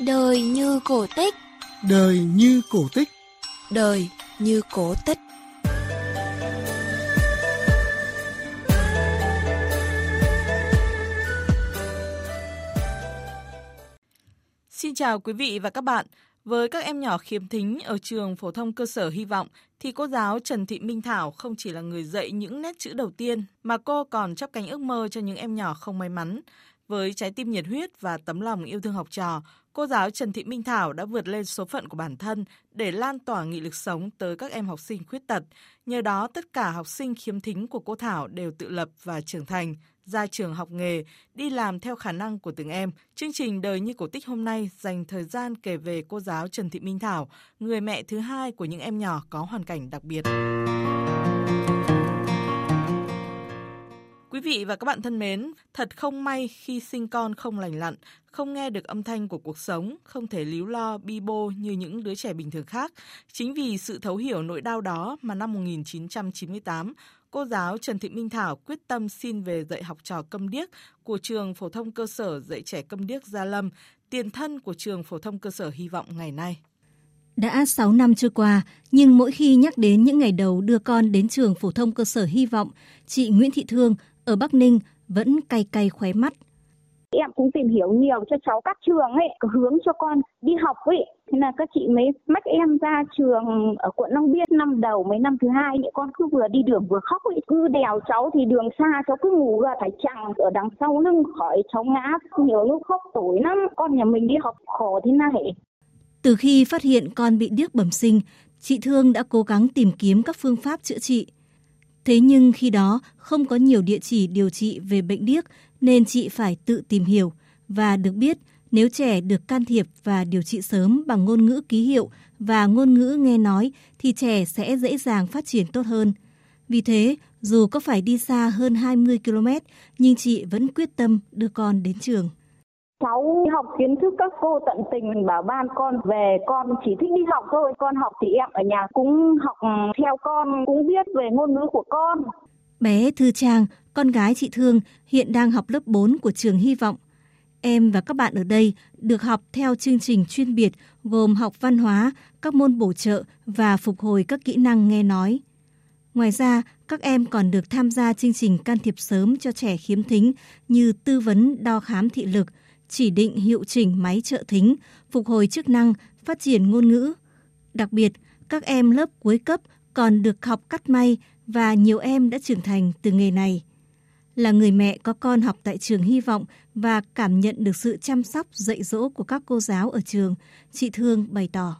Đời như cổ tích Đời như cổ tích Đời như cổ tích Xin chào quý vị và các bạn. Với các em nhỏ khiếm thính ở trường phổ thông cơ sở Hy vọng thì cô giáo Trần Thị Minh Thảo không chỉ là người dạy những nét chữ đầu tiên mà cô còn chắp cánh ước mơ cho những em nhỏ không may mắn. Với trái tim nhiệt huyết và tấm lòng yêu thương học trò, cô giáo Trần Thị Minh Thảo đã vượt lên số phận của bản thân để lan tỏa nghị lực sống tới các em học sinh khuyết tật. Nhờ đó, tất cả học sinh khiếm thính của cô Thảo đều tự lập và trưởng thành, ra trường học nghề, đi làm theo khả năng của từng em. Chương trình Đời như cổ tích hôm nay dành thời gian kể về cô giáo Trần Thị Minh Thảo, người mẹ thứ hai của những em nhỏ có hoàn cảnh đặc biệt vị và các bạn thân mến, thật không may khi sinh con không lành lặn, không nghe được âm thanh của cuộc sống, không thể líu lo bi bô như những đứa trẻ bình thường khác. Chính vì sự thấu hiểu nỗi đau đó mà năm 1998, cô giáo Trần Thị Minh Thảo quyết tâm xin về dạy học trò câm điếc của trường phổ thông cơ sở dạy trẻ câm điếc Gia Lâm, tiền thân của trường phổ thông cơ sở Hy vọng ngày nay. Đã 6 năm trôi qua, nhưng mỗi khi nhắc đến những ngày đầu đưa con đến trường phổ thông cơ sở Hy vọng, chị Nguyễn Thị Thương ở Bắc Ninh vẫn cay cay khóe mắt. Em cũng tìm hiểu nhiều cho cháu các trường ấy, hướng cho con đi học ấy. Thế là các chị mới mách em ra trường ở quận Long Biên năm đầu mấy năm thứ hai ấy, con cứ vừa đi đường vừa khóc ấy. Cứ đèo cháu thì đường xa cháu cứ ngủ ra phải chằng ở đằng sau lưng khỏi cháu ngã. Nhiều lúc khóc tuổi lắm, con nhà mình đi học khổ thế này. Từ khi phát hiện con bị điếc bẩm sinh, chị Thương đã cố gắng tìm kiếm các phương pháp chữa trị. Thế nhưng khi đó không có nhiều địa chỉ điều trị về bệnh điếc nên chị phải tự tìm hiểu và được biết nếu trẻ được can thiệp và điều trị sớm bằng ngôn ngữ ký hiệu và ngôn ngữ nghe nói thì trẻ sẽ dễ dàng phát triển tốt hơn. Vì thế, dù có phải đi xa hơn 20 km, nhưng chị vẫn quyết tâm đưa con đến trường. Cháu học kiến thức các cô tận tình bảo ban con về con chỉ thích đi học thôi. Con học thì em ở nhà cũng học theo con, cũng biết về ngôn ngữ của con. Bé Thư Trang, con gái chị Thương, hiện đang học lớp 4 của trường Hy vọng. Em và các bạn ở đây được học theo chương trình chuyên biệt gồm học văn hóa, các môn bổ trợ và phục hồi các kỹ năng nghe nói. Ngoài ra, các em còn được tham gia chương trình can thiệp sớm cho trẻ khiếm thính như tư vấn đo khám thị lực, chỉ định hiệu chỉnh máy trợ thính, phục hồi chức năng, phát triển ngôn ngữ. Đặc biệt, các em lớp cuối cấp còn được học cắt may và nhiều em đã trưởng thành từ nghề này. Là người mẹ có con học tại trường Hy vọng và cảm nhận được sự chăm sóc dạy dỗ của các cô giáo ở trường, chị Thương bày tỏ.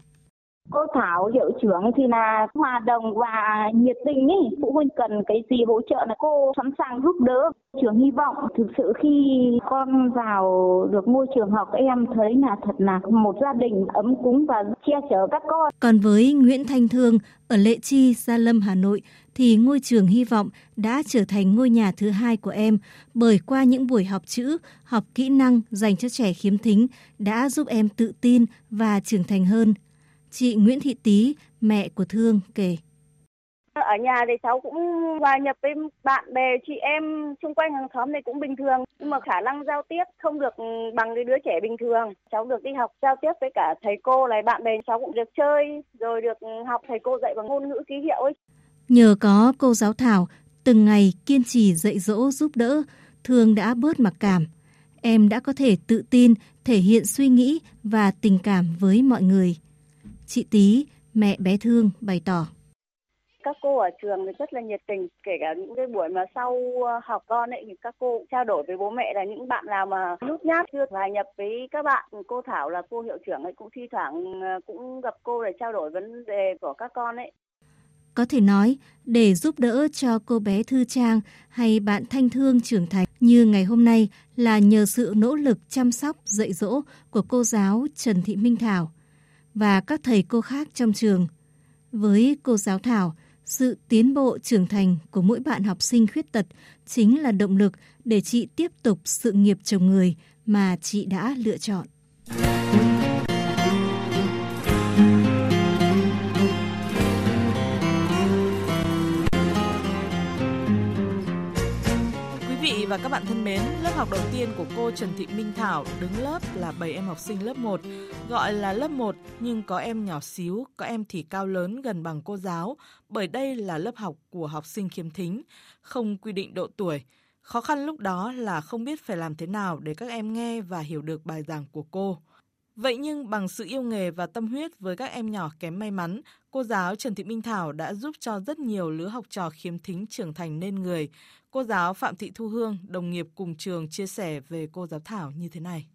Cô Thảo hiệu trưởng thì là hòa đồng và nhiệt tình ý. Phụ huynh cần cái gì hỗ trợ là cô sẵn sàng giúp đỡ. Trường hy vọng thực sự khi con vào được ngôi trường học em thấy là thật là một gia đình ấm cúng và che chở các con. Còn với Nguyễn Thanh Thương ở Lệ Chi, Gia Lâm, Hà Nội thì ngôi trường hy vọng đã trở thành ngôi nhà thứ hai của em bởi qua những buổi học chữ, học kỹ năng dành cho trẻ khiếm thính đã giúp em tự tin và trưởng thành hơn Chị Nguyễn Thị Tý, mẹ của Thương kể. Ở nhà thì cháu cũng hòa nhập với bạn bè, chị em xung quanh hàng xóm này cũng bình thường. Nhưng mà khả năng giao tiếp không được bằng cái đứa trẻ bình thường. Cháu được đi học giao tiếp với cả thầy cô này, bạn bè cháu cũng được chơi, rồi được học thầy cô dạy bằng ngôn ngữ ký hiệu ấy. Nhờ có cô giáo Thảo từng ngày kiên trì dạy dỗ giúp đỡ, Thương đã bớt mặc cảm. Em đã có thể tự tin thể hiện suy nghĩ và tình cảm với mọi người. Chị Tý, mẹ bé Thương bày tỏ. Các cô ở trường thì rất là nhiệt tình, kể cả những cái buổi mà sau ờ, học con ấy thì các cô trao đổi với bố mẹ là những bạn nào mà nhút nhát chưa hòa nhập với các bạn. Cô Thảo là cô hiệu trưởng ấy cũng thi thoảng ờ, cũng gặp cô để trao đổi vấn đề của các con ấy. Có thể nói, để giúp đỡ cho cô bé Thư Trang hay bạn Thanh Thương trưởng thành như ngày hôm nay là nhờ sự nỗ lực chăm sóc, dạy dỗ của cô giáo Trần Thị Minh Thảo và các thầy cô khác trong trường. Với cô giáo Thảo, sự tiến bộ trưởng thành của mỗi bạn học sinh khuyết tật chính là động lực để chị tiếp tục sự nghiệp chồng người mà chị đã lựa chọn. Và các bạn thân mến, lớp học đầu tiên của cô Trần Thị Minh Thảo đứng lớp là 7 em học sinh lớp 1, gọi là lớp 1 nhưng có em nhỏ xíu, có em thì cao lớn gần bằng cô giáo, bởi đây là lớp học của học sinh khiếm thính, không quy định độ tuổi. Khó khăn lúc đó là không biết phải làm thế nào để các em nghe và hiểu được bài giảng của cô. Vậy nhưng bằng sự yêu nghề và tâm huyết với các em nhỏ kém may mắn, cô giáo Trần Thị Minh Thảo đã giúp cho rất nhiều lứa học trò khiếm thính trưởng thành nên người. Cô giáo Phạm Thị Thu Hương, đồng nghiệp cùng trường chia sẻ về cô giáo Thảo như thế này.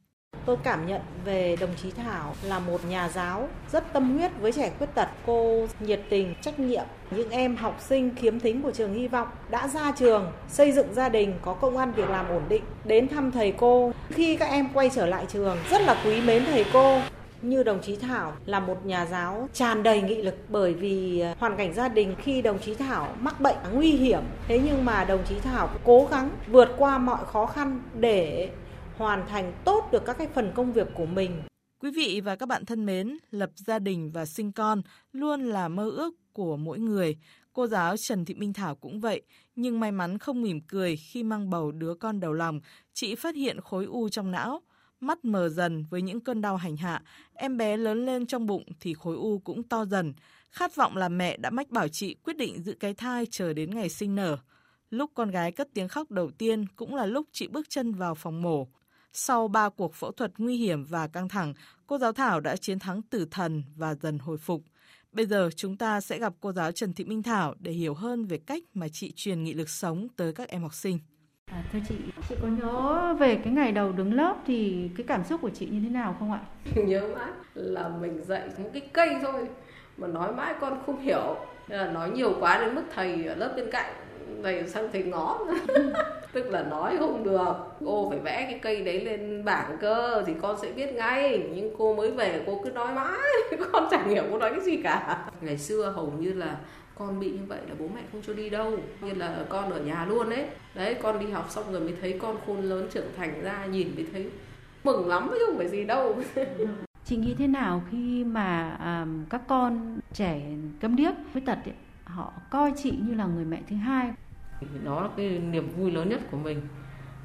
Tôi cảm nhận về đồng chí Thảo là một nhà giáo rất tâm huyết với trẻ khuyết tật. Cô nhiệt tình, trách nhiệm. Những em học sinh khiếm thính của trường Hy vọng đã ra trường, xây dựng gia đình, có công ăn việc làm ổn định, đến thăm thầy cô. Khi các em quay trở lại trường, rất là quý mến thầy cô như đồng chí Thảo là một nhà giáo tràn đầy nghị lực bởi vì à, hoàn cảnh gia đình khi đồng chí Thảo mắc bệnh nguy hiểm thế nhưng mà đồng chí Thảo cố gắng vượt qua mọi khó khăn để hoàn thành tốt được các cái phần công việc của mình. Quý vị và các bạn thân mến, lập gia đình và sinh con luôn là mơ ước của mỗi người. Cô giáo Trần Thị Minh Thảo cũng vậy, nhưng may mắn không mỉm cười khi mang bầu đứa con đầu lòng, chị phát hiện khối u trong não. Mắt mờ dần với những cơn đau hành hạ, em bé lớn lên trong bụng thì khối u cũng to dần. Khát vọng làm mẹ đã mách bảo chị quyết định giữ cái thai chờ đến ngày sinh nở. Lúc con gái cất tiếng khóc đầu tiên cũng là lúc chị bước chân vào phòng mổ. Sau ba cuộc phẫu thuật nguy hiểm và căng thẳng, cô giáo Thảo đã chiến thắng tử thần và dần hồi phục. Bây giờ chúng ta sẽ gặp cô giáo Trần Thị Minh Thảo để hiểu hơn về cách mà chị truyền nghị lực sống tới các em học sinh. À, thưa chị, chị có nhớ về cái ngày đầu đứng lớp thì cái cảm xúc của chị như thế nào không ạ? nhớ mãi là mình dạy một cái cây thôi mà nói mãi con không hiểu. Nên là nói nhiều quá đến mức thầy ở lớp bên cạnh thầy sang thầy ngó tức là nói không được cô phải vẽ cái cây đấy lên bảng cơ thì con sẽ biết ngay nhưng cô mới về cô cứ nói mãi con chẳng hiểu cô nói cái gì cả ngày xưa hầu như là con bị như vậy là bố mẹ không cho đi đâu như là con ở nhà luôn đấy đấy con đi học xong rồi mới thấy con khôn lớn trưởng thành ra nhìn mới thấy mừng lắm chứ không phải gì đâu. Chị nghĩ thế nào khi mà um, các con trẻ câm điếc với tật ấy, họ coi chị như là người mẹ thứ hai? Đó là cái niềm vui lớn nhất của mình.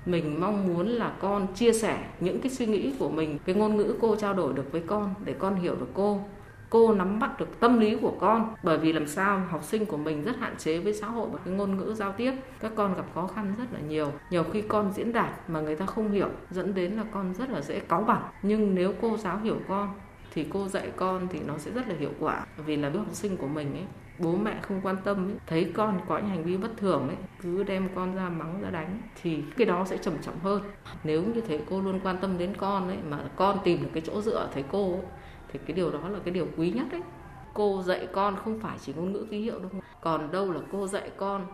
Mình mong muốn là con chia sẻ những cái suy nghĩ của mình cái ngôn ngữ cô trao đổi được với con để con hiểu được cô cô nắm bắt được tâm lý của con bởi vì làm sao học sinh của mình rất hạn chế với xã hội và cái ngôn ngữ giao tiếp. Các con gặp khó khăn rất là nhiều. Nhiều khi con diễn đạt mà người ta không hiểu dẫn đến là con rất là dễ cáu bẳn nhưng nếu cô giáo hiểu con thì cô dạy con thì nó sẽ rất là hiệu quả. Vì là đứa học sinh của mình ấy bố mẹ không quan tâm ấy, thấy con có những hành vi bất thường ấy cứ đem con ra mắng ra đánh thì cái đó sẽ trầm trọng hơn. Nếu như thầy cô luôn quan tâm đến con ấy mà con tìm được cái chỗ dựa thầy cô ấy, thì cái điều đó là cái điều quý nhất đấy, cô dạy con không phải chỉ ngôn ngữ ký hiệu đâu. Còn đâu là cô dạy con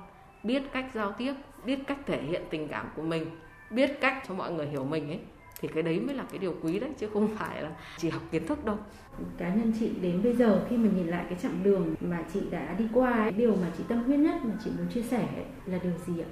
biết cách giao tiếp biết cách thể hiện tình cảm của mình biết cách cho mọi người hiểu mình ấy. Thì cái đấy mới là cái điều quý đấy chứ không phải là chỉ học kiến thức đâu. Cá nhân chị đến bây giờ khi mà nhìn lại cái chặng đường mà chị đã đi qua ấy, điều mà chị tâm huyết nhất mà chị muốn chia sẻ ấy, là điều gì ạ?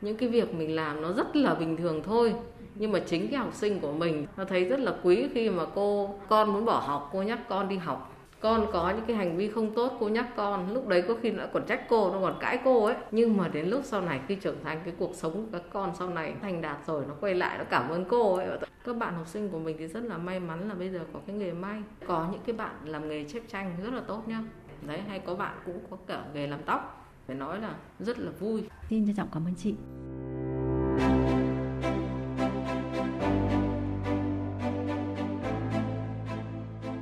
Những cái việc mình làm nó rất là bình thường thôi, nhưng mà chính cái học sinh của mình nó thấy rất là quý khi mà cô, con muốn bỏ học, cô nhắc con đi học. Con có những cái hành vi không tốt, cô nhắc con. Lúc đấy có khi nó còn trách cô, nó còn cãi cô ấy. Nhưng mà đến lúc sau này, khi trưởng thành, cái cuộc sống của các con sau này thành đạt rồi, nó quay lại, nó cảm ơn cô ấy. Các bạn học sinh của mình thì rất là may mắn là bây giờ có cái nghề may. Có những cái bạn làm nghề chép tranh rất là tốt nhá. Đấy, hay có bạn cũng có cả nghề làm tóc phải nói là rất là vui xin trân trọng cảm ơn chị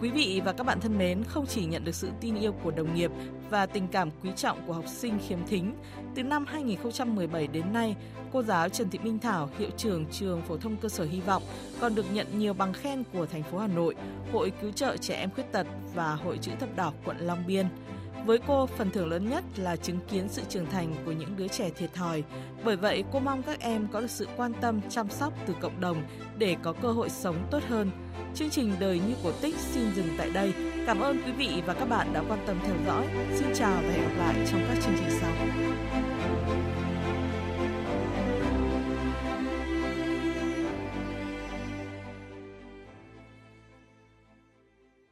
Quý vị và các bạn thân mến, không chỉ nhận được sự tin yêu của đồng nghiệp và tình cảm quý trọng của học sinh khiếm thính, từ năm 2017 đến nay, cô giáo Trần Thị Minh Thảo, hiệu trưởng trường phổ thông cơ sở Hy vọng, còn được nhận nhiều bằng khen của thành phố Hà Nội, Hội Cứu trợ Trẻ Em Khuyết Tật và Hội Chữ Thập Đỏ quận Long Biên. Với cô, phần thưởng lớn nhất là chứng kiến sự trưởng thành của những đứa trẻ thiệt thòi. Bởi vậy, cô mong các em có được sự quan tâm, chăm sóc từ cộng đồng để có cơ hội sống tốt hơn. Chương trình Đời như cổ tích xin dừng tại đây. Cảm ơn quý vị và các bạn đã quan tâm theo dõi. Xin chào và hẹn gặp lại trong các chương trình sau.